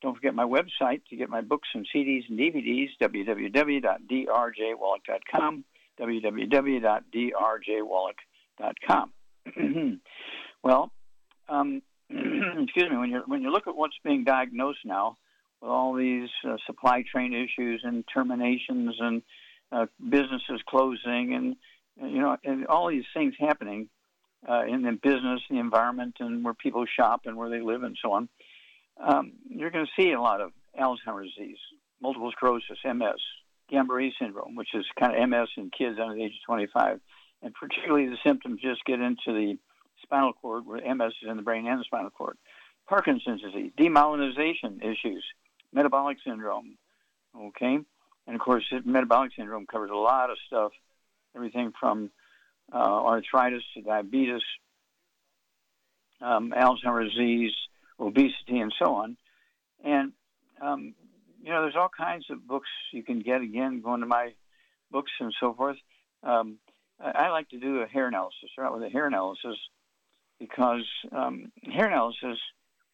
don't forget my website to get my books and CDs and DVDs, www.drjwallach.com, www.drjwallach.com. well, um, excuse me, when you when you look at what's being diagnosed now with all these uh, supply chain issues and terminations and uh, businesses closing and you know and all these things happening uh, in the business, the environment, and where people shop and where they live and so on um, you're going to see a lot of Alzheimer's disease, multiple sclerosis, MS, Guillain-Barré syndrome, which is kind of MS in kids under the age of 25. And particularly the symptoms just get into the spinal cord, where MS is in the brain and the spinal cord. Parkinson's disease, demyelinization issues, metabolic syndrome, okay? And of course, metabolic syndrome covers a lot of stuff, everything from uh, arthritis to diabetes, um, Alzheimer's disease, obesity, and so on. And um, you know, there's all kinds of books you can get. Again, going to my books and so forth. Um, I like to do a hair analysis. Start with a hair analysis because um, hair analysis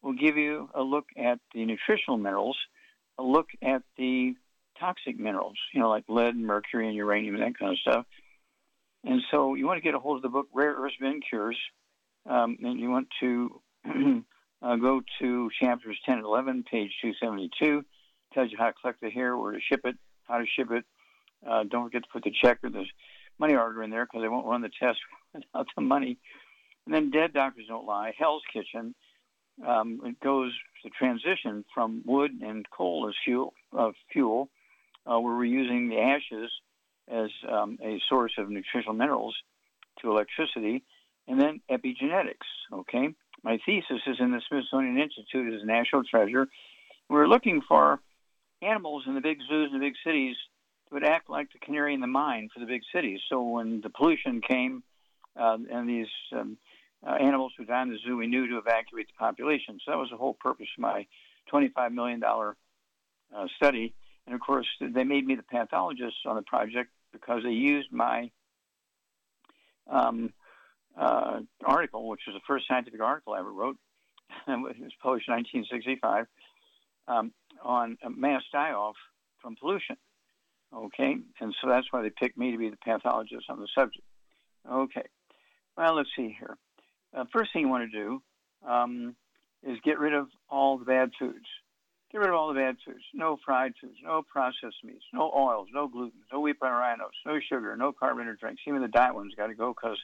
will give you a look at the nutritional minerals, a look at the toxic minerals, you know, like lead, mercury, and uranium, and that kind of stuff. And so you want to get a hold of the book Rare Earths Men Cures, um, and you want to uh, go to chapters 10 and 11, page 272. Tells you how to collect the hair, where to ship it, how to ship it. Uh, don't forget to put the check or the money order in there because they won't run the test without the money. And then Dead Doctors Don't Lie, Hell's Kitchen. Um, it goes the transition from wood and coal as fuel, uh, fuel uh, where we're using the ashes as um, a source of nutritional minerals to electricity, and then epigenetics. Okay, my thesis is in the Smithsonian Institute as a national treasure. We're looking for animals in the big zoos and the big cities that would act like the canary in the mine for the big cities. So when the pollution came uh, and these um, uh, animals would die in the zoo, we knew to evacuate the population. So that was the whole purpose of my $25 million uh, study. And of course, they made me the pathologist on the project because they used my um, uh, article, which was the first scientific article I ever wrote. it was published in 1965 um, on mass die-off from pollution. Okay, and so that's why they picked me to be the pathologist on the subject. Okay, well, let's see here. Uh, first thing you want to do um, is get rid of all the bad foods. Get rid of all the bad foods. No fried foods, no processed meats, no oils, no gluten, no wheat bran rhinos, no sugar, no carbonated drinks. Even the diet ones got to go because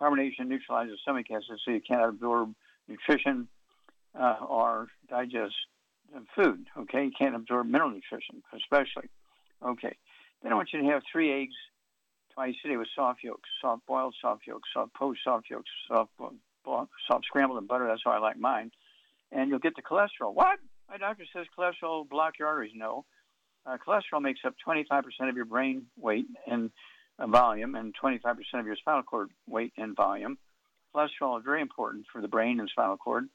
Carbonation neutralizes stomach acid, so you can't absorb nutrition uh, or digest food. Okay, you can't absorb mineral nutrition, especially. Okay, then I want you to have three eggs twice a day with soft yolks, soft boiled soft yolks, soft poached soft yolks, soft soft scrambled and butter. That's how I like mine. And you'll get the cholesterol. What? My doctor says cholesterol block your arteries. No, uh, cholesterol makes up 25% of your brain weight, and volume and 25% of your spinal cord weight and volume. Cholesterol is very important for the brain and spinal cord.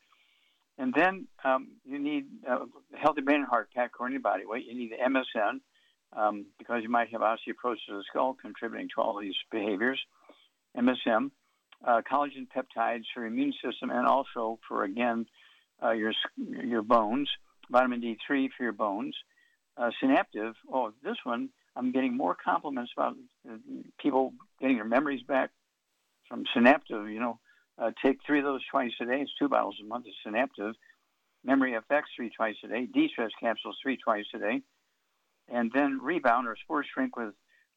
And then um, you need a healthy brain and heart packed according to body weight. You need the MSM um, because you might have osteoporosis of the skull contributing to all these behaviors. MSM, uh, collagen peptides for immune system and also for, again, uh, your, your bones. Vitamin D3 for your bones. Uh, synaptive, oh, this one I'm getting more compliments about uh, people getting their memories back from Synaptive. You know, uh, take three of those twice a day. It's two bottles a month of Synaptive. Memory FX three twice a day, de-stress capsules three twice a day, and then Rebound or Sport Shrink with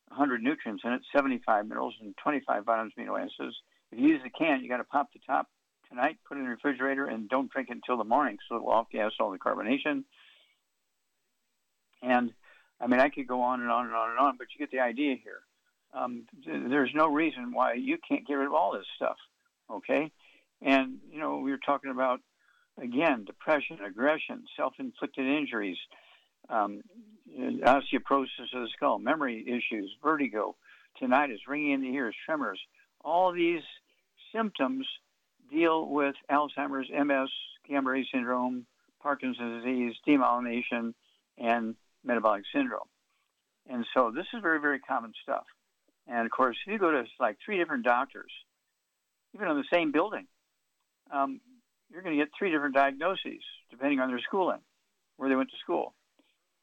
100 nutrients in it, 75 minerals and 25 vitamins, amino acids. If you use the can, you got to pop the top tonight, put it in the refrigerator, and don't drink it until the morning, so it will off gas all the carbonation. And I mean, I could go on and on and on and on, but you get the idea here. Um, there's no reason why you can't get rid of all this stuff, okay? And you know, we were talking about again depression, aggression, self-inflicted injuries, um, osteoporosis of the skull, memory issues, vertigo, tinnitus, ringing in the ears, tremors. All these symptoms deal with Alzheimer's, MS, Guillain-Barré syndrome, Parkinson's disease, demyelination, and metabolic syndrome. And so this is very, very common stuff. And of course, if you go to like three different doctors, even in the same building, um, you're going to get three different diagnoses depending on their schooling, where they went to school.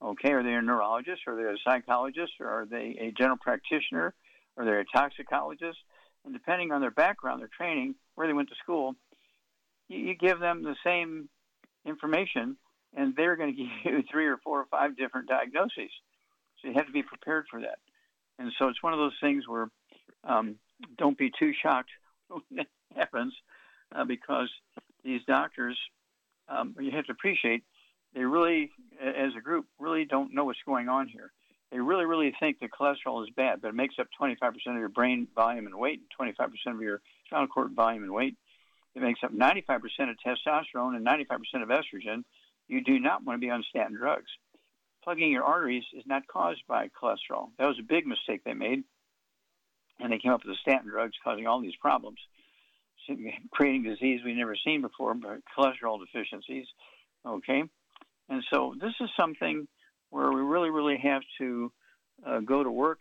Okay, are they a neurologist, or are they a psychologist, or are they a general practitioner, or are they a toxicologist? And depending on their background, their training, where they went to school, you, you give them the same information, and they're going to give you three or four or five different diagnoses. So you have to be prepared for that. And so it's one of those things where um, don't be too shocked when that happens, uh, because these doctors, um, you have to appreciate, they really, as a group, really don't know what's going on here. They really, really think that cholesterol is bad, but it makes up 25% of your brain volume and weight, and 25% of your spinal cord volume and weight. It makes up 95% of testosterone and 95% of estrogen. You do not want to be on statin drugs. Plugging your arteries is not caused by cholesterol. That was a big mistake they made. And they came up with the statin drugs causing all these problems, creating disease we've never seen before, but cholesterol deficiencies. Okay? And so this is something where we really, really have to uh, go to work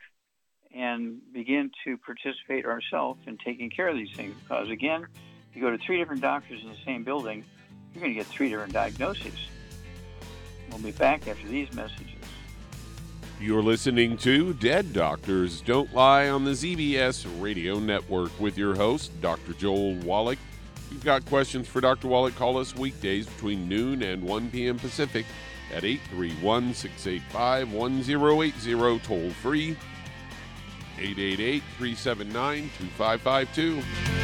and begin to participate ourselves in taking care of these things. Because again, you go to three different doctors in the same building, you're going to get three different diagnoses. We'll be back after these messages. You're listening to Dead Doctors Don't Lie on the ZBS Radio Network with your host, Dr. Joel Wallach. If you've got questions for Dr. Wallach, call us weekdays between noon and 1 p.m. Pacific at 831 685 1080, toll free 888 379 2552.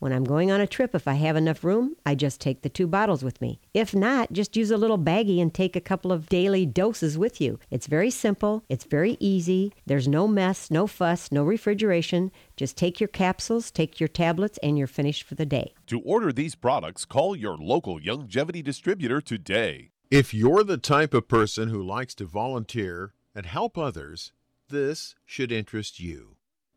When I'm going on a trip, if I have enough room, I just take the two bottles with me. If not, just use a little baggie and take a couple of daily doses with you. It's very simple, it's very easy. There's no mess, no fuss, no refrigeration. Just take your capsules, take your tablets, and you're finished for the day. To order these products, call your local Youngevity distributor today. If you're the type of person who likes to volunteer and help others, this should interest you.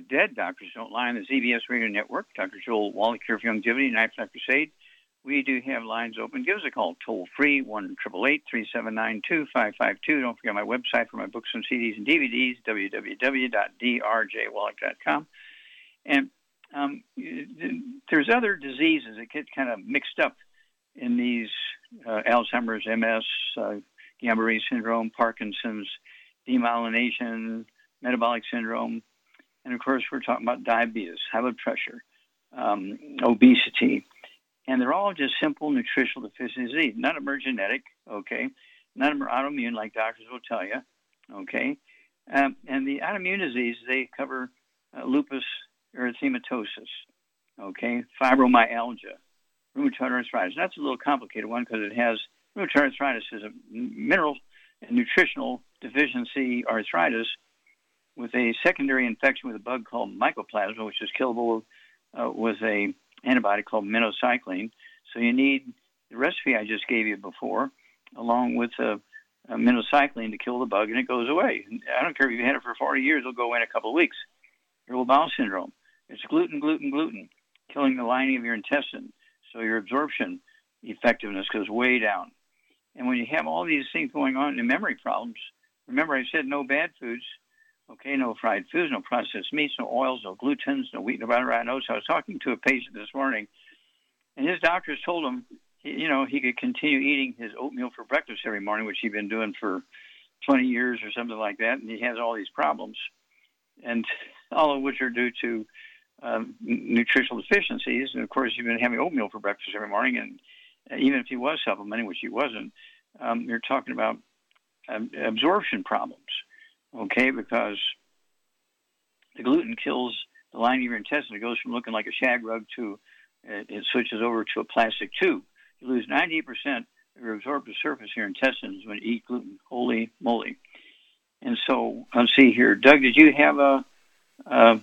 With Dead Doctors Don't Lie on the ZBS Radio Network. Dr. Joel Wallach here for Youngevity, Knife Life Crusade. We do have lines open. Give us a call toll free, 1 379 Don't forget my website for my books and CDs and DVDs, www.drjwallach.com. And um, there's other diseases that get kind of mixed up in these uh, Alzheimer's, MS, uh, Guillain-Barré syndrome, Parkinson's, demyelination, metabolic syndrome, and of course we're talking about diabetes, high blood pressure, um, obesity, and they're all just simple nutritional deficiencies, None of them are genetic, okay? None of them are autoimmune, like doctors will tell you, okay? Um, and the autoimmune diseases they cover uh, lupus erythematosus, okay, fibromyalgia, rheumatoid arthritis. That's a little complicated one because it has rheumatoid arthritis is a mineral and nutritional deficiency arthritis with a secondary infection with a bug called mycoplasma, which is killable uh, with a antibiotic called minocycline. So you need the recipe I just gave you before, along with a, a minocycline to kill the bug, and it goes away. I don't care if you've had it for 40 years; it'll go away in a couple of weeks. Irritable bowel syndrome. It's gluten, gluten, gluten, killing the lining of your intestine. So your absorption effectiveness goes way down. And when you have all these things going on in memory problems, remember I said no bad foods, okay, no fried foods, no processed meats, no oils, no glutens, no wheat, no butter, I know. So I was talking to a patient this morning, and his doctors told him, you know, he could continue eating his oatmeal for breakfast every morning, which he'd been doing for 20 years or something like that, and he has all these problems, and all of which are due to um, nutritional deficiencies. And of course, you've been having oatmeal for breakfast every morning, and uh, even if he was supplementing, which he wasn't, um, you're talking about um, absorption problems, okay? Because the gluten kills the lining of your intestine. It goes from looking like a shag rug to uh, it switches over to a plastic tube. You lose 90% of your absorptive surface of your intestines when you eat gluten. Holy moly! And so let's see here, Doug. Did you have a, a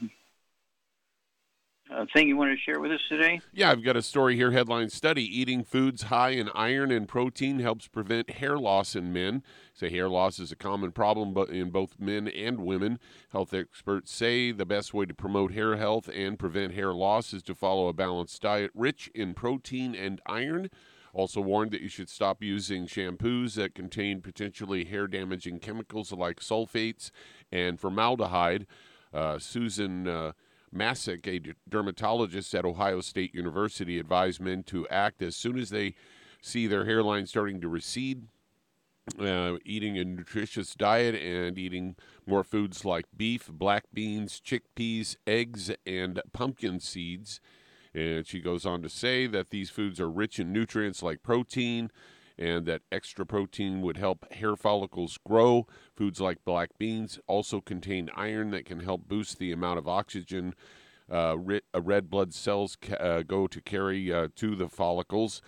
uh, thing you want to share with us today? Yeah, I've got a story here. Headline Study Eating foods high in iron and protein helps prevent hair loss in men. Say hair loss is a common problem but in both men and women. Health experts say the best way to promote hair health and prevent hair loss is to follow a balanced diet rich in protein and iron. Also warned that you should stop using shampoos that contain potentially hair damaging chemicals like sulfates and formaldehyde. Uh, Susan. Uh, Massick, a dermatologist at Ohio State University, advised men to act as soon as they see their hairline starting to recede. Uh, eating a nutritious diet and eating more foods like beef, black beans, chickpeas, eggs, and pumpkin seeds. And she goes on to say that these foods are rich in nutrients like protein, and that extra protein would help hair follicles grow. Foods like black beans also contain iron that can help boost the amount of oxygen uh, red blood cells uh, go to carry uh, to the follicles.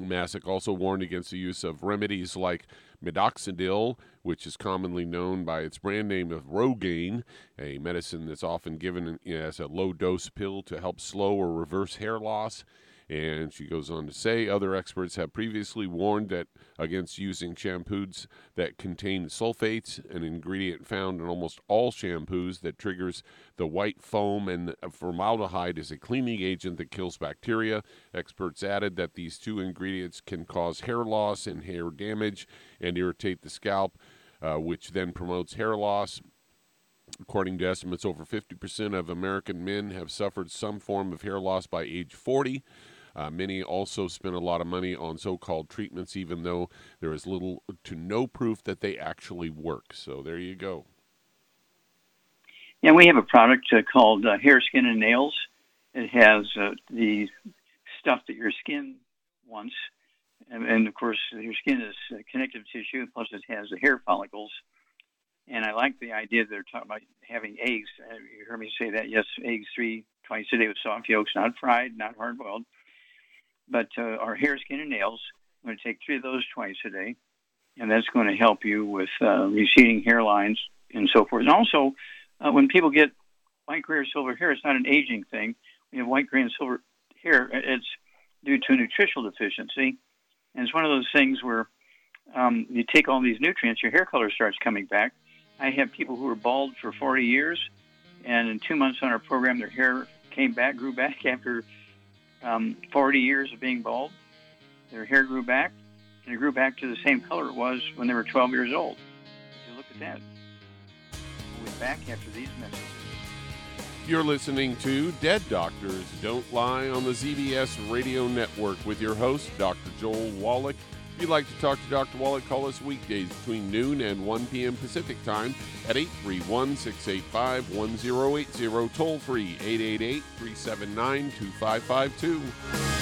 Massick also warned against the use of remedies like minoxidil, which is commonly known by its brand name of Rogaine, a medicine that's often given as a low dose pill to help slow or reverse hair loss. And she goes on to say other experts have previously warned that against using shampoos that contain sulfates, an ingredient found in almost all shampoos that triggers the white foam, and formaldehyde is a cleaning agent that kills bacteria. Experts added that these two ingredients can cause hair loss and hair damage and irritate the scalp, uh, which then promotes hair loss. According to estimates, over 50% of American men have suffered some form of hair loss by age 40. Uh, many also spend a lot of money on so called treatments, even though there is little to no proof that they actually work. So there you go. Yeah, we have a product uh, called uh, Hair, Skin, and Nails. It has uh, the stuff that your skin wants. And, and, of course, your skin is uh, connective tissue, plus it has the hair follicles. And I like the idea they're talking about having eggs. Uh, you heard me say that. Yes, eggs three twice a day with soft yolks, not fried, not hard boiled. But uh, our hair, skin, and nails, I'm going to take three of those twice a day, and that's going to help you with uh, receding hairlines and so forth. And also, uh, when people get white, gray, or silver hair, it's not an aging thing. When you have white, gray, and silver hair, it's due to nutritional deficiency. And it's one of those things where um, you take all these nutrients, your hair color starts coming back. I have people who are bald for 40 years, and in two months on our program, their hair came back, grew back after um, 40 years of being bald. Their hair grew back, and it grew back to the same color it was when they were 12 years old. So look at that. We'll be back after these messages. You're listening to Dead Doctors Don't Lie on the ZBS Radio Network with your host, Dr. Joel Wallach. If you'd like to talk to Dr. Wallach, call us weekdays between noon and 1 p.m. Pacific Time at 831 685 1080, toll free 888 379 2552.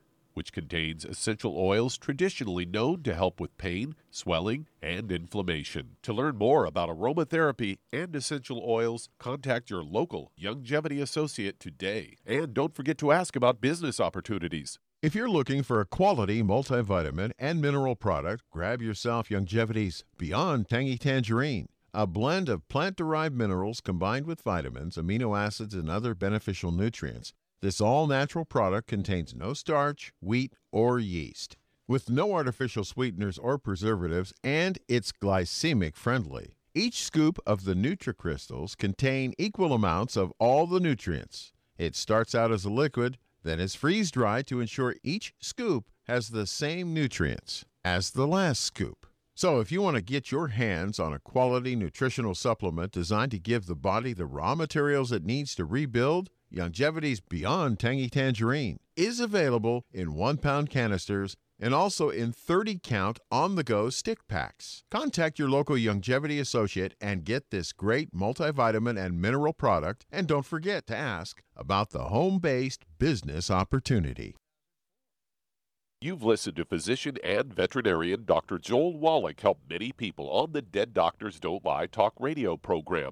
which contains essential oils traditionally known to help with pain, swelling, and inflammation. To learn more about aromatherapy and essential oils, contact your local Youngevity associate today. And don't forget to ask about business opportunities. If you're looking for a quality multivitamin and mineral product, grab yourself Youngevity's Beyond Tangy Tangerine. A blend of plant derived minerals combined with vitamins, amino acids, and other beneficial nutrients this all natural product contains no starch, wheat, or yeast, with no artificial sweeteners or preservatives, and it's glycemic friendly. Each scoop of the NutriCrystals contain equal amounts of all the nutrients. It starts out as a liquid, then is freeze dried to ensure each scoop has the same nutrients as the last scoop. So, if you want to get your hands on a quality nutritional supplement designed to give the body the raw materials it needs to rebuild, Youngevity's Beyond Tangy Tangerine is available in one pound canisters and also in 30 count on the go stick packs. Contact your local Youngevity associate and get this great multivitamin and mineral product. And don't forget to ask about the home based business opportunity. You've listened to physician and veterinarian Dr. Joel Wallach help many people on the Dead Doctors Don't Lie talk radio program.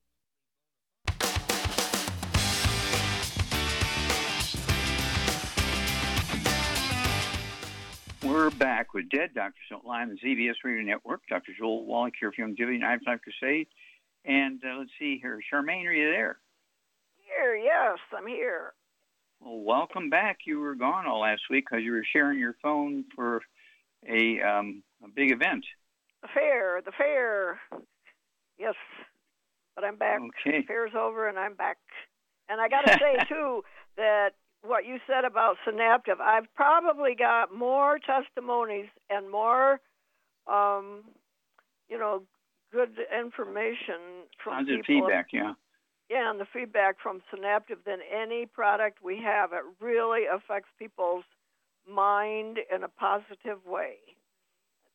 We're back with Dead Doctors Don't Lie on the ZBS Radio Network. Dr. Joel Wallach here from Youngevity Knife Life Crusade. And uh, let's see here. Charmaine, are you there? Here, yes, I'm here. Well, welcome back. You were gone all last week because you were sharing your phone for a, um, a big event. The fair, the fair. Yes, but I'm back. Okay. The fair's over and I'm back. And I got to say, too, that what you said about Synaptive, I've probably got more testimonies and more, um, you know, good information from Positive people. feedback, yeah. Yeah, and the feedback from Synaptive than any product we have. It really affects people's mind in a positive way.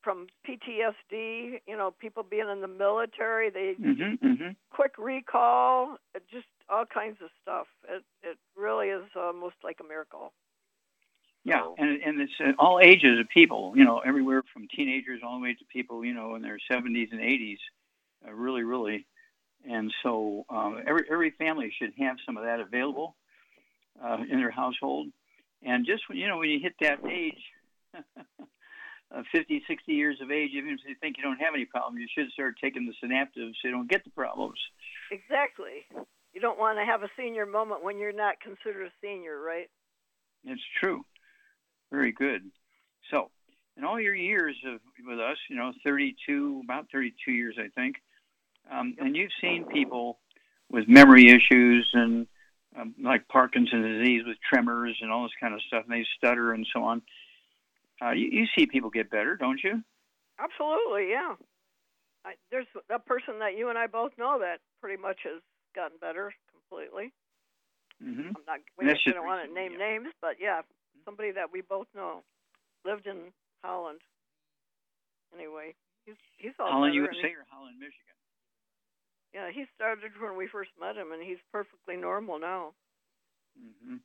From PTSD, you know, people being in the military, they Mm-hmm, mm-hmm. quick recall, just all kinds of stuff. It it really is almost like a miracle. Yeah, So- and and it's uh, all ages of people. You know, everywhere from teenagers all the way to people you know in their 70s and 80s. Uh, really, really, and so um, every every family should have some of that available uh, in their household. And just when you know when you hit that age, uh, 50, 60 years of age, even if you think you don't have any problem, you should start taking the synaptives so you don't get the problems. Exactly. You don't want to have a senior moment when you're not considered a senior, right? It's true. Very good. So, in all your years of with us, you know, 32, about 32 years, I think, um, and you've seen people with memory issues and um, like Parkinson's disease with tremors and all this kind of stuff, and they stutter and so on. Uh, you, you see people get better, don't you? Absolutely, yeah. I, there's a person that you and I both know that pretty much has gotten better completely. hmm I'm not. We don't want to name yeah. names, but yeah, somebody that we both know lived in Holland. Anyway, he's he's all Holland, USA, or Holland, Michigan? yeah, he started when we first met him, and he's perfectly normal now. hmm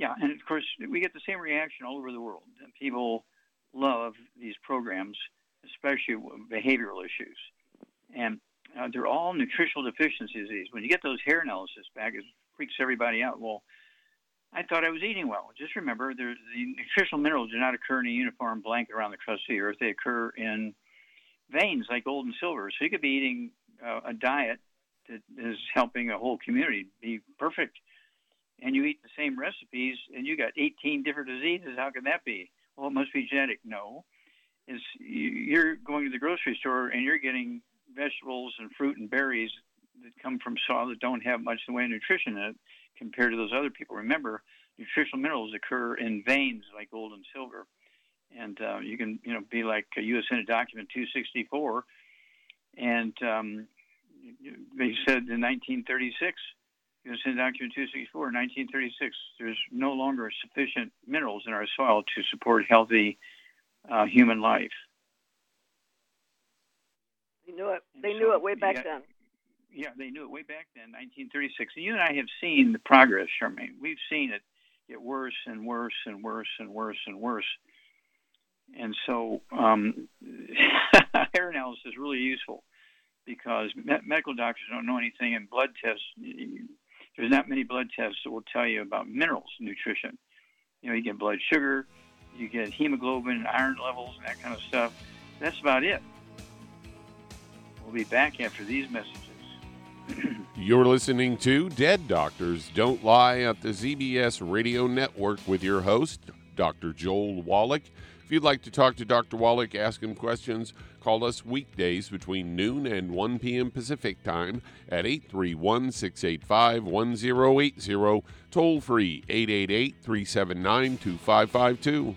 Yeah, and of course we get the same reaction all over the world. People love these programs, especially behavioral issues, and uh, they're all nutritional deficiency disease. When you get those hair analysis back, it freaks everybody out. Well, I thought I was eating well. Just remember, the nutritional minerals do not occur in a uniform blanket around the crust of the earth. They occur in veins like gold and silver. So you could be eating uh, a diet that is helping a whole community be perfect and you eat the same recipes and you got 18 different diseases, how can that be? Well, it must be genetic. No. You- you're going to the grocery store and you're getting vegetables and fruit and berries that come from soil that don't have much in the way of nutrition in it compared to those other people. Remember, nutritional minerals occur in veins like gold and silver. And uh, you can, you know, be like a U.S. Senate document 264, and um, they said in 1936 U.S. Senate Document 264, 1936, there's no longer sufficient minerals in our soil to support healthy uh, human life. They knew it. They so, knew it way back yeah, then. Yeah, they knew it way back then, 1936. And you and I have seen the progress, Charmaine. We've seen it get worse and worse and worse and worse and worse. And so, um, hair analysis is really useful because me- medical doctors don't know anything, and blood tests. There's not many blood tests that will tell you about minerals nutrition. You know, you get blood sugar, you get hemoglobin and iron levels and that kind of stuff. That's about it. We'll be back after these messages. You're listening to Dead Doctors Don't Lie at the ZBS Radio Network with your host, Dr. Joel Wallach. If you'd like to talk to Dr. Wallach, ask him questions, call us weekdays between noon and 1 p.m. Pacific Time at 831 685 1080, toll free 888 379 2552.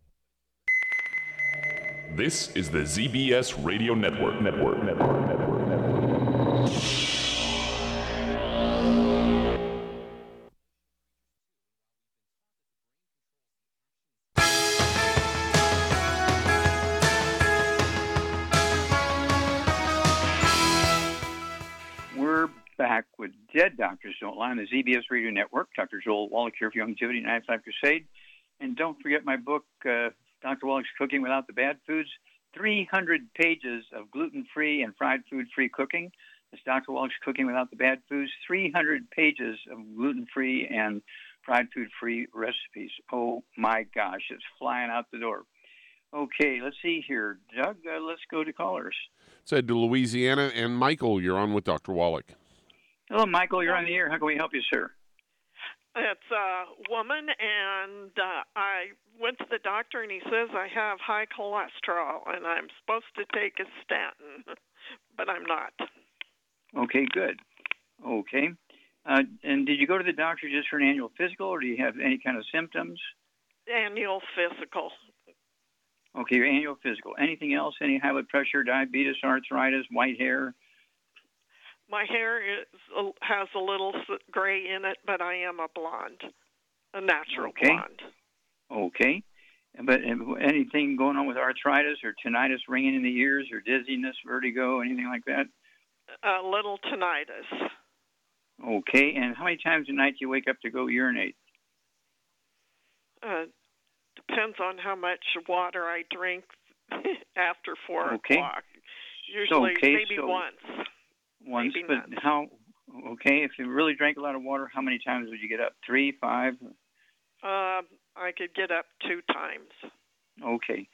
This is the ZBS Radio Network. Network. Network. Network. Network. We're back with Dead Doctors Don't Lie on the ZBS Radio Network. Dr. Joel Wallach here for Youngevity 95 Crusade. And don't forget my book, uh, Dr. Wallach's Cooking Without the Bad Foods. 300 pages of gluten free and fried food free cooking. It's Dr. Wallach's Cooking Without the Bad Foods. 300 pages of gluten free and fried food free recipes. Oh my gosh, it's flying out the door. Okay, let's see here. Doug, uh, let's go to callers. Said to Louisiana. And Michael, you're on with Dr. Wallach. Hello, Michael. You're on the air. How can we help you, sir? It's a woman, and uh, I went to the doctor, and he says I have high cholesterol, and I'm supposed to take a statin, but I'm not. Okay, good. Okay. Uh, and did you go to the doctor just for an annual physical, or do you have any kind of symptoms? Annual physical. Okay, your annual physical. Anything else? Any high blood pressure, diabetes, arthritis, white hair? My hair is has a little gray in it, but I am a blonde, a natural Okay. blonde. Okay. But uh, anything going on with arthritis or tinnitus, ringing in the ears, or dizziness, vertigo, anything like that? A little tinnitus. Okay. And how many times a night do you wake up to go urinate? Uh, depends on how much water I drink after four Okay. o'clock. Usually, okay, maybe so- once. Once. Maybe but not. how? Okay. If you really drank a lot of water, how many times would you get up? Three, five? Um, I could get up two times. Okay.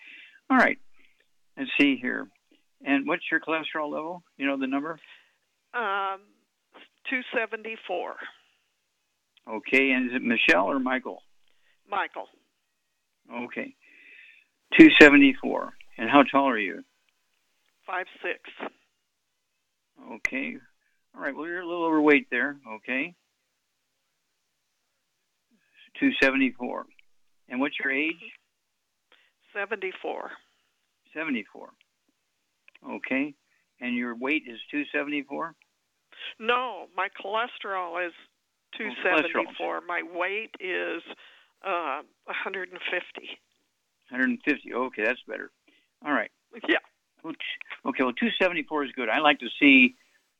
All right. Let's see here. And what's your cholesterol level? You know the number? Um, two seventy four. Okay. And is it Michelle or Michael? Michael, Okay. 274. And how tall are you? five six. Okay. All right. Well, you're a little overweight there. Okay. 274. And what's your age? Seventy four. 74. Okay. And your weight is 274? No, my cholesterol is two Oh, cholesterol. My weight is uh, one hundred and fifty. 150. Okay, that's better. All right. Yeah. Okay, well, 274 is good. I like to see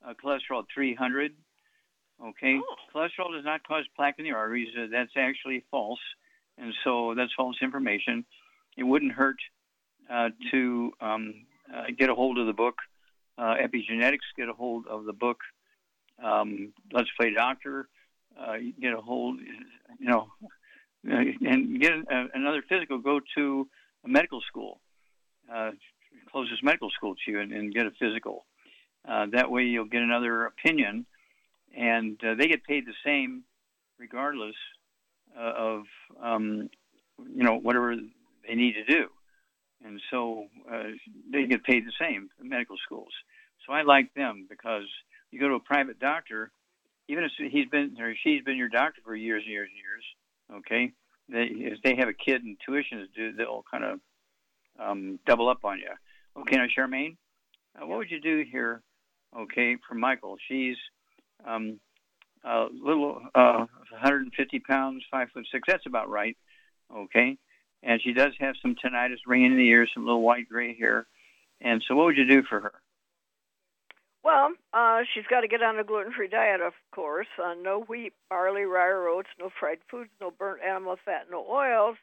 uh, cholesterol 300. Okay, Oh. cholesterol does not cause plaque in the arteries. Uh, that's actually false, and so that's false information. It wouldn't hurt uh, to um, uh, get a hold of the book uh, Epigenetics, get a hold of the book um, Let's Play Doctor, uh, get a hold, you know, and get a, another physical. Go to a medical school. Closest medical school to you and, and get a physical. Uh, that way, you'll get another opinion, and uh, they get paid the same, regardless uh, of um, you know whatever they need to do, and so uh, they get paid the same. The medical schools. So I like them because you go to a private doctor, even if he's been or she's been your doctor for years and years and years. Okay, they if they have a kid and tuition is due, they'll kind of um, double up on you. Okay, now Charmaine, uh, what would you do here? Okay, for Michael, she's um, a little uh, 150 pounds, five foot six. That's about right. Okay, and she does have some tinnitus, ringing in the ears, some little white gray hair. And so, what would you do for her? Well, uh, she's got to get on a gluten-free diet, of course. Uh, no wheat, barley, rye, or oats, no fried foods, no burnt animal fat, no oils.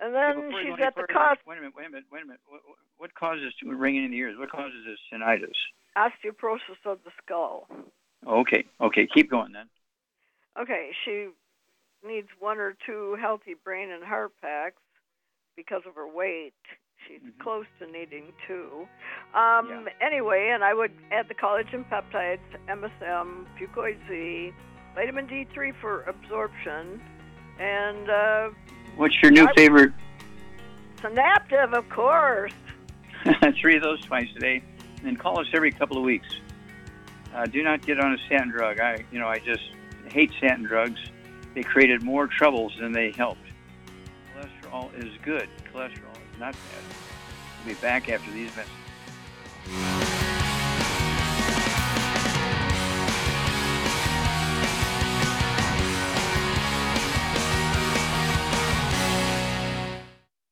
And then you she's go at the cost Wait a minute, wait a minute, wait a minute. What, what- causes ringing in the ears? What causes this tinnitus? osteoporosis of the skull. Okay, okay, keep going then. Okay, she needs one or two healthy brain and heart packs because of her weight. She's Mhm. close to needing two. Um, Anyway, and I would add the collagen peptides, MSM, Fucoid Z, vitamin D3 for absorption, and uh, What's your new I- favorite? Synaptive, of course. Three of those twice a day, and call us every couple of weeks. Uh, do not get on a statin drug. I, you know, I just hate statin drugs. They created more troubles than they helped. Cholesterol is good. Cholesterol is not bad. We'll be back after these messages.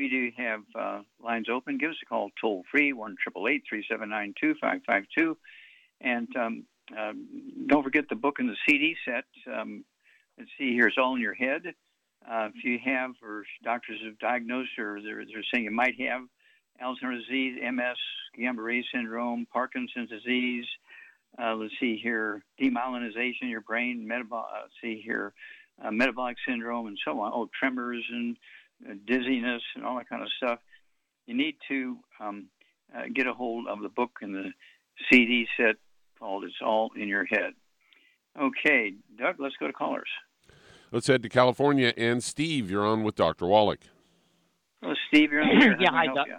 We do have uh, lines open. Give us a call toll free, 1 379 2552. And um, um, don't forget the book and the CD set. Um, let's see here, it's all in your head. Uh, if you have, or doctors have diagnosed, or they're, they're saying you might have Alzheimer's disease, MS, Guillain-Barré syndrome, Parkinson's disease, uh, let's see here, demyelinization your brain, metabolic, uh, see here, uh, metabolic syndrome, and so on. Oh, tremors and uh, dizziness and all that kind of stuff. You need to um, uh, get a hold of the book and the CD set called "It's All in Your Head." Okay, Doug, let's go to callers. Let's head to California. And Steve, you're on with Dr. Wallach. Well, Steve, you're on the Yeah, I hi, help Doc. you?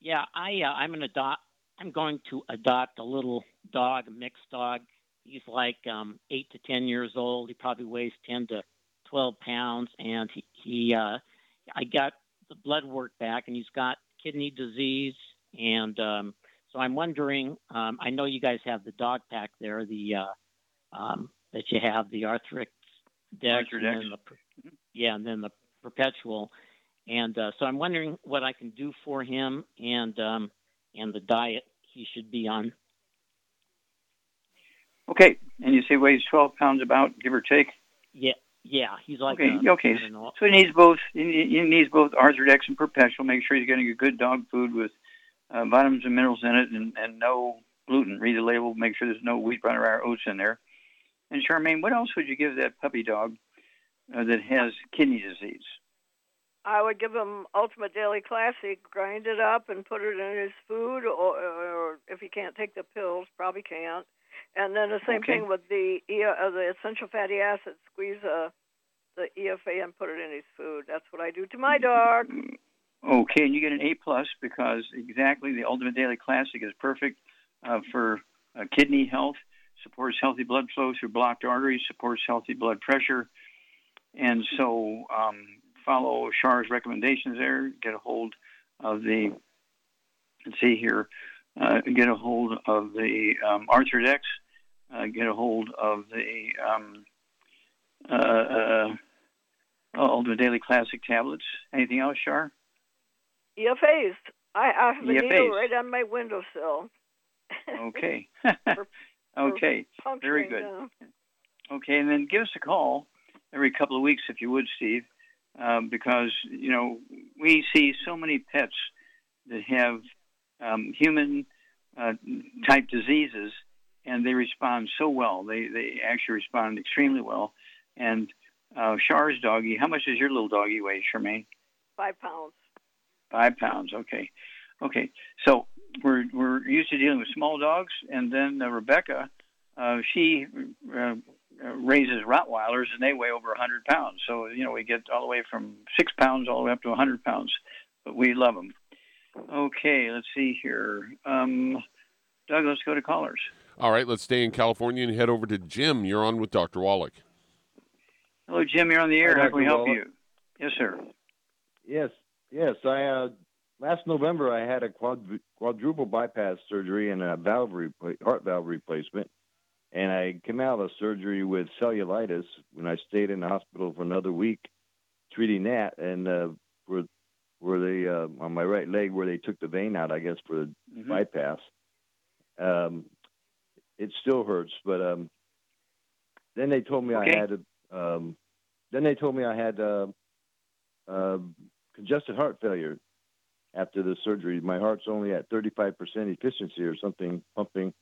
Yeah, I uh, I'm an ado- I'm going to adopt a little dog, a mixed dog. He's like um, eight to ten years old. He probably weighs ten to twelve pounds, and he, he uh, I got the blood work back, and he's got kidney disease, and um, so I'm wondering. Um, I know you guys have the dog pack there, the uh, um, that you have the Arthrex Dex, and then the, yeah, and then the Perpetual, and uh, so I'm wondering what I can do for him, and um, and the diet he should be on. Okay, and you say weighs 12 pounds about, give or take. Yeah, yeah, he's like okay. a, okay, I don't know. so he needs both. He he needs both Arthrodex and Perpetual. Make sure he's getting a good dog food with uh, vitamins and minerals in it, and, and no gluten. Read the label. Make sure there's no wheat, brown, or oats in there. And Charmaine, what else would you give that puppy dog uh, that has kidney disease? I would give him Ultimate Daily Classic, grind it up and put it in his food, or, or if he can't take the pills, probably can't. And then the same Okay. thing with the E- uh, the essential fatty acids. Squeeze uh, the EFA and put it in his food. That's what I do to my dog. Okay, and you get an A plus because exactly the Ultimate Daily Classic is perfect uh, for uh, kidney health, supports healthy blood flow through blocked arteries, supports healthy blood pressure, and so um, follow Char's recommendations there. Get a hold of the let's see here, uh, get a hold of the um, Dex. uh, get a hold of the um, uh, uh, Ultimate Daily Classic tablets. Anything else, Char? EFAs. I, I have a needle right on my windowsill. Okay. okay. Very good. down. Okay, and then give us a call every couple of weeks if you would, Steve, um, because you know we see so many pets that have um, human uh, type diseases, and they respond so well. They they actually respond extremely well. And uh, Char's doggy, how much does your little doggy weigh, Charmaine? Five pounds. Five pounds. Okay, okay. So we're we're used to dealing with small dogs, and then uh, Rebecca, uh, she uh, uh, raises Rottweilers, and they weigh over 100 pounds. So you know we get all the way from six pounds all the way up to 100 pounds, but we love them. Okay, let's see here. Um, Doug, let's go to callers. All right, let's stay in California and head over to Jim. You're on with Dr. Wallach. Hello, Jim. You're on the air. Hi, How can we help Wallach. you? Yes, sir. Yes, yes. I uh, last November I had a quad- quadruple bypass surgery and a valve repla- heart valve replacement, and I came out of surgery with cellulitis. When I stayed in the hospital for another week, treating that, and uh, where where they uh, on my right leg where they took the vein out, I guess for the Mhm. bypass. Um, it still hurts, but um, then they told me Okay. I had a, um, then they told me I had uh, uh, congested heart failure after the surgery. My heart's only at 35% efficiency or something pumping.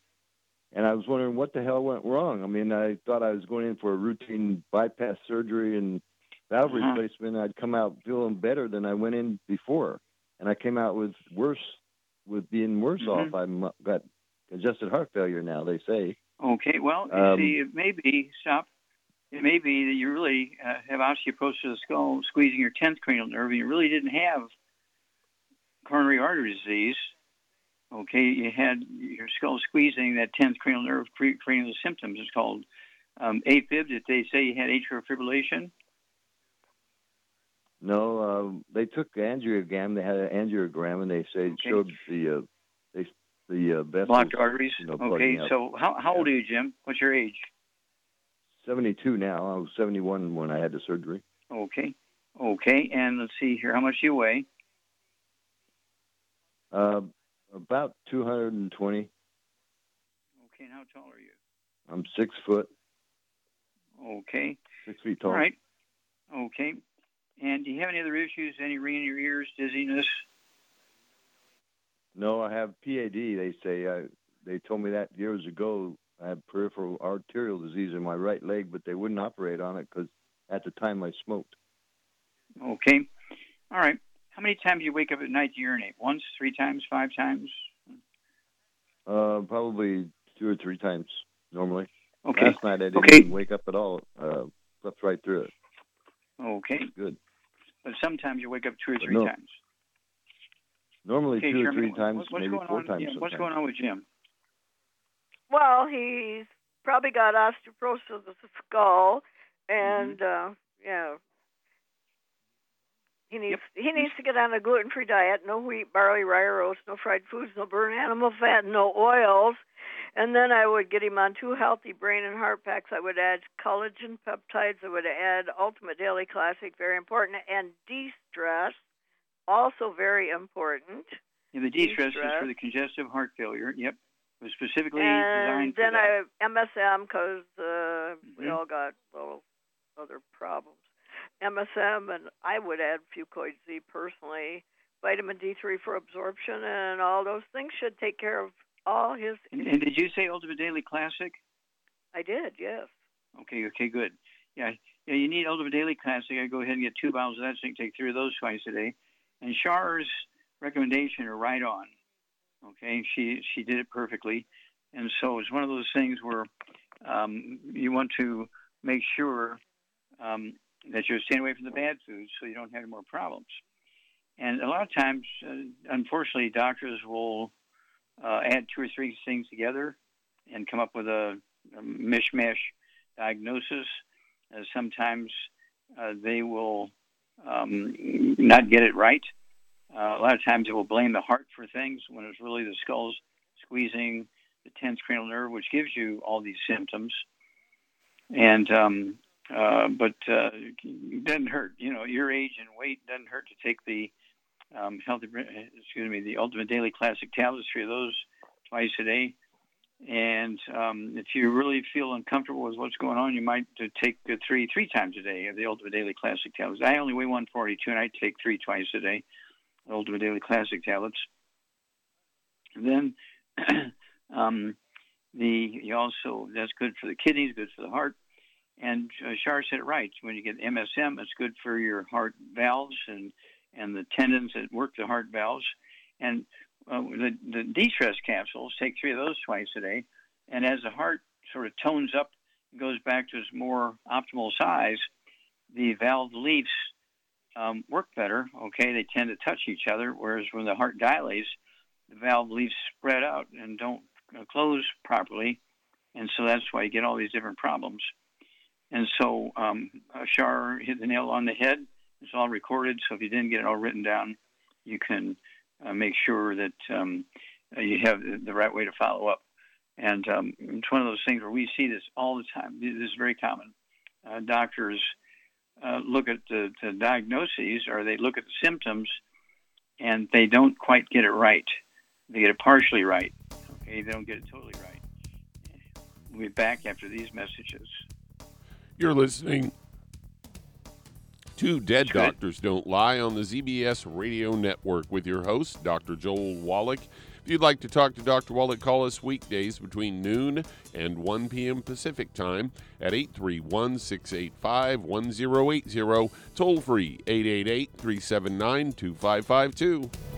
And I was wondering what the hell went wrong. I mean, I thought I was going in for a routine bypass surgery and valve Uh-huh. replacement. I'd come out feeling better than I went in before. And I came out with worse, with being worse Mhm. off. I'm got congested heart failure now, they say. Okay, well, you Um, see, it may be, stop. It may be that you really uh, have osteoporosis of the skull, squeezing your 10th cranial nerve, and you really didn't have coronary artery disease. Okay, you had your skull squeezing that 10th cranial nerve, cre- creating the symptoms. It's called um, AFib. Did they say you had atrial fibrillation? No, um, they took angiogram. They had an angiogram, and they say Okay. showed the uh, they the uh, vessels. Blocked arteries. you know, okay, so how, how old are you, Jim? What's your age? 72 now. I was 71 when I had the surgery. Okay, okay, and let's see here. How much do you weigh? Uh, about 220. Okay, and how tall are you? I'm six foot, Okay. six feet tall. All right. Okay. And do you have any other issues? Any ringing in your ears, dizziness? No, I have PAD. They say I, they told me that years ago. I have peripheral arterial disease in my right leg, but they wouldn't operate on it because at the time I smoked. Okay. All right. How many times do you wake up at night to urinate? Once, three times, five times? Uh, probably two or three times normally. Okay. Last night I didn't Okay. wake up at all. Uh, slept right through it. Okay. Good. But sometimes you wake up two or three no. times. Normally Okay, two or three times, what's maybe four on, times. yeah, what's going on with Jim? Well, he's probably got osteoporosis of the skull, and uh, yeah, he needs he needs to get on a gluten-free diet: no wheat, barley, rye, or oats, no fried foods, no burnt animal fat, no oils. And then I would get him on two healthy brain and heart packs. I would add collagen peptides. I would add Ultimate Daily Classic, very important, and de-stress, also very important. And the de-stress is for the congestive heart failure. Yep. It was specifically and designed for then that. I MSM because uh, we Mhm. all got little other problems. MSM and I would add Fucoid Z personally. Vitamin D3 for absorption and all those things should take care of all his. and, and did you say Ultimate Daily Classic? I did, yes. Okay, okay, good. Yeah, yeah, you need Ultimate Daily Classic. I go ahead and get two bottles of that, so you can take three of those twice a day. And Char's recommendation are right on. Okay, she she did it perfectly, and so it's one of those things where um, you want to make sure um, that you're staying away from the bad foods, so you don't have any more problems. And a lot of times, uh, unfortunately, doctors will uh, add two or three things together and come up with a, a mishmash diagnosis. Uh, sometimes uh, they will um, not get it right. Uh, a lot of times they will blame the heart for things when it's really the skull's squeezing the tense cranial nerve, which gives you all these symptoms. And um, uh, but uh, it doesn't hurt. You know, your age and weight doesn't hurt to take the um, healthy. Excuse me, the Ultimate Daily Classic tablets. Three of those twice a day. And um, if you really feel uncomfortable with what's going on, you might take uh, three three times a day of the Ultimate Daily Classic tablets. I only weigh 142, and I take three twice a day, Ultimate Daily Classic tablets. And then um, the you also that's good for the kidneys, good for the heart. And uh, Char said it right. When you get MSM, it's good for your heart valves and and the tendons that work the heart valves. And uh, the, the de-stress capsules, take three of those twice a day. And as the heart sort of tones up goes back to its more optimal size, the valve leaves um, work better. Okay, they tend to touch each other, whereas when the heart dilates, the valve leaves spread out and don't uh, close properly, and so that's why you get all these different problems. And so um, uh, Char hit the nail on the head. It's all recorded, so if you didn't get it all written down, you can uh, make sure that um, uh, you have the, the right way to follow up. And um, it's one of those things where we see this all the time. This is very common. Uh, doctors uh, look at the, the diagnoses or they look at the symptoms and they don't quite get it right. They get it partially right. Okay, they don't get it totally right. We'll be back after these messages. You're listening to Dead Doctors Don't Lie on the ZBS Radio Network with your host, Dr. Joel Wallach. If you'd like to talk to Dr. Wallach, call us weekdays between noon and 1 p.m. Pacific Time at 831 685 1080, toll free 888 379 2552.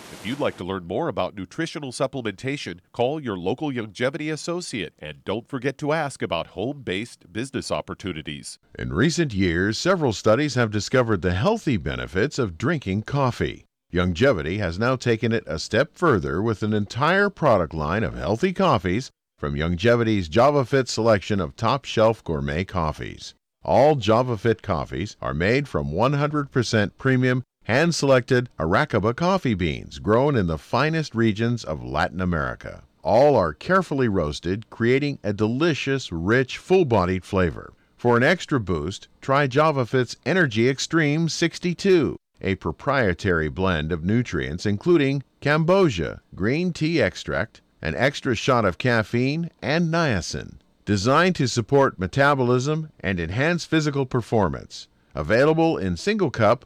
If you'd like to learn more about nutritional supplementation, call your local Youngevity associate and don't forget to ask about home based business opportunities. In recent years, several studies have discovered the healthy benefits of drinking coffee. Youngevity has now taken it a step further with an entire product line of healthy coffees from Youngevity's JavaFit selection of top shelf gourmet coffees. All JavaFit coffees are made from 100% premium, hand selected Arabica coffee beans grown in the finest regions of Latin America. All are carefully roasted, creating a delicious, rich, full bodied flavor. For an extra boost, try JavaFit's Energy Extreme 62 a proprietary blend of nutrients including cambogia, green tea extract, an extra shot of caffeine, and niacin, designed to support metabolism and enhance physical performance. Available in single cup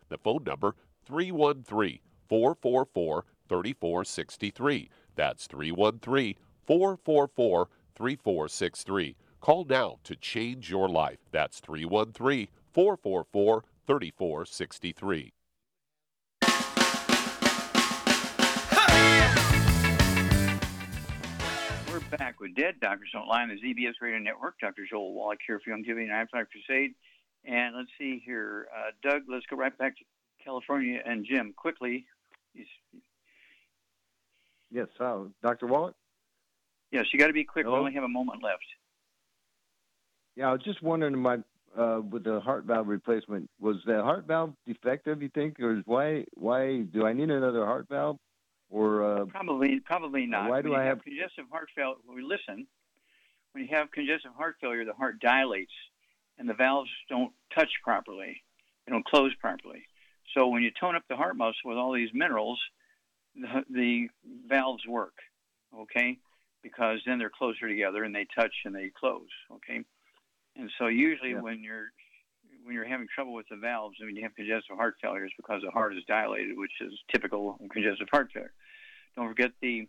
the phone number 313 444 3463. That's 313 444 3463. Call now to change your life. That's 313 444 3463. We're back with Dead Doctors Don't Lie on the ZBS Radio Network. Dr. Joel Wallach here for Youngevity and Appetite Crusade. And let's see here. Uh, Doug, let's go right back to California. And Jim, quickly. Yes, uh, Dr. Wallach? Yes, you got to be quick. Hello? We only have a moment left. Yeah, I was just wondering my uh, with the heart valve replacement, was the heart valve defective? You think, or is why why do I need another heart valve? Or uh, Probably, probably not. Why do you I have have- congestive heart failure? When we listen. When you have congestive heart failure, the heart dilates, and the valves don't touch properly. They don't close properly. So when you tone up the heart muscle with all these minerals, the, the valves work. Okay, because then they're closer together and they touch and they close. Okay, and so usually Yeah. when you're when you're having trouble with the valves, I mean, you have congestive heart failure, it's because the heart is dilated, which is typical of congestive heart failure. Don't forget the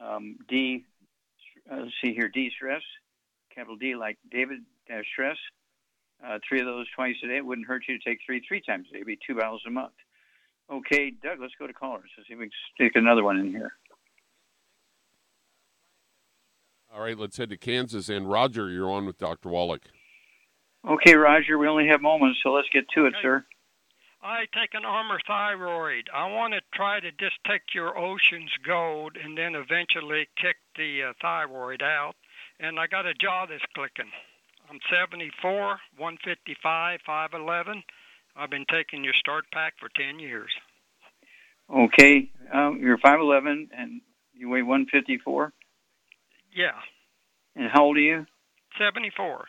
um, D, uh, let's see here, D stress, capital D like David dash stress. Uh, three of those twice a day. It wouldn't hurt you to take three three times a day. It'd be two bottles a month. Okay, Doug, let's go to callers. Let's see if we can stick another one in here. All right, let's head to Kansas. And Roger, you're on with Dr. Wallach. Okay, Roger, we only have moments, so let's get to it, sir. I take an Armor Thyroid. I want to try to just take your Ocean's Gold and then eventually kick the uh, thyroid out. And I got a jaw that's clicking. I'm 74, 155, 5'11. I've been taking your start pack for 10 years. Okay, um, you're 5'11 and you weigh 154. Yeah, And how old are you? 74.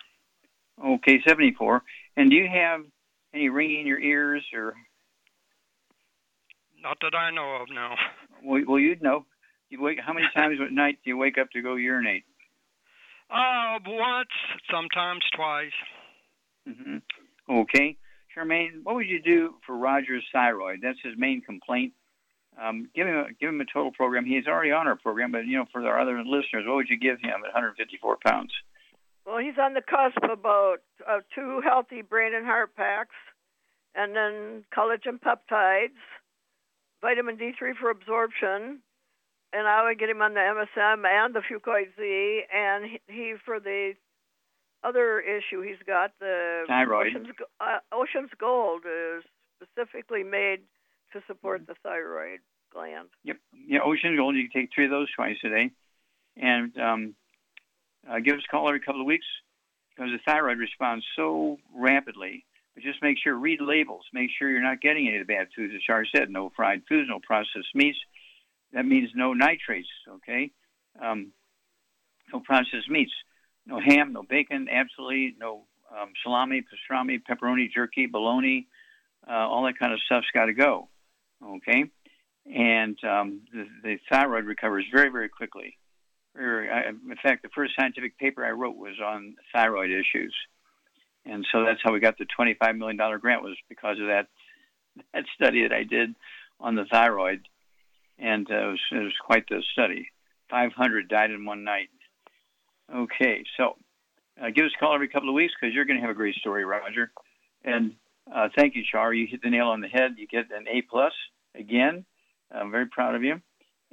Okay, 74. And do you have any ringing in your ears or, Not that I know of, no. well, well you'd know. You wake, how many times at night do you wake up to go urinate? Uh, once, sometimes twice. hmm Okay. Charmaine, what would you do for Roger's thyroid? That's his main complaint. Um, give him a, give him a total program. He's already on our program, but you know, for our other listeners, what would you give him at 154 pounds? Well, he's on the cusp about uh, two healthy brain and heart packs, and then collagen peptides, vitamin D3 for absorption, and I would get him on the MSM and the Fucoid Z, and he, he for the other issue he's got the Thyroid. Ocean's, uh, Ocean's Gold is specifically made to support the thyroid. gland. Yep. Yeah, Ocean Gold. You can take three of those twice a day, and um, uh, give us a call every couple of weeks because the thyroid responds so rapidly. But just make sure read labels. Make sure you're not getting any of the bad foods. As Char said, no fried foods, no processed meats. That means no nitrates. Okay. Um, no processed meats. No ham, no bacon, absolutely no um, salami, pastrami, pepperoni, jerky, bologna, uh, all that kind of stuff's got to go. Okay, and um, the, the, thyroid recovers very, very quickly. in fact, the first scientific paper I wrote was on thyroid issues, and so that's how we got the twenty-five million dollar grant was because of that that study that I did on the thyroid, and uh, it, was, it was quite the study. Five hundred died in one night. Okay, so uh, give us a call every couple of weeks because you're going to have a great story, Roger. And uh, thank you, Char. You hit the nail on the head. You get an A plus again. I'm very proud of you.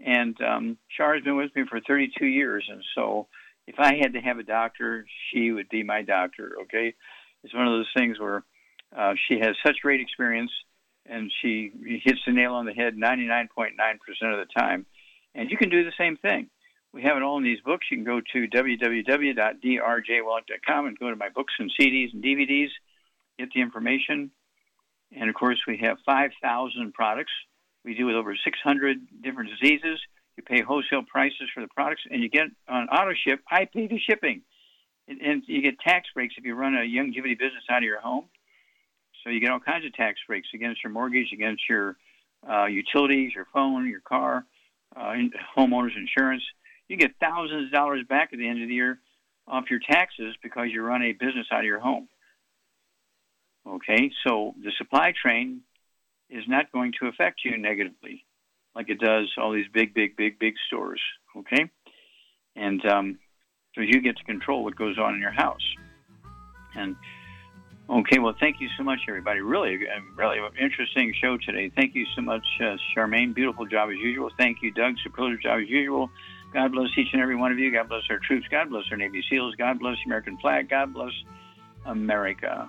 And um, Char has been with me for 32 years, and so if I had to have a doctor, she would be my doctor. Okay, it's one of those things where uh, she has such great experience, and she hits the nail on the head 99.9% of the time. And you can do the same thing. We have it all in these books. You can go to www.drjwallach.com and go to my books and CDs and DVDs, get the information. And of course, we have 5,000 products. We deal with over 600 different diseases. You pay wholesale prices for the products, and you get on auto ship. I pay the shipping, and, and you get tax breaks if you run a Youngevity business out of your home. So you get all kinds of tax breaks against your mortgage, against your uh, utilities, your phone, your car, uh, homeowners insurance you get thousands of dollars back at the end of the year off your taxes because you run a business out of your home. Okay, so the supply train is not going to affect you negatively like it does all these big, big, big, big stores. Okay, and um, so you get to control what goes on in your house. And okay, well, thank you so much, everybody. Really, really interesting show today. Thank you so much, uh, Charmaine. Beautiful job as usual. Thank you, Doug. Superlative job as usual. God bless each and every one of you. God bless our troops. God bless our Navy SEALs. God bless the American flag. God bless America.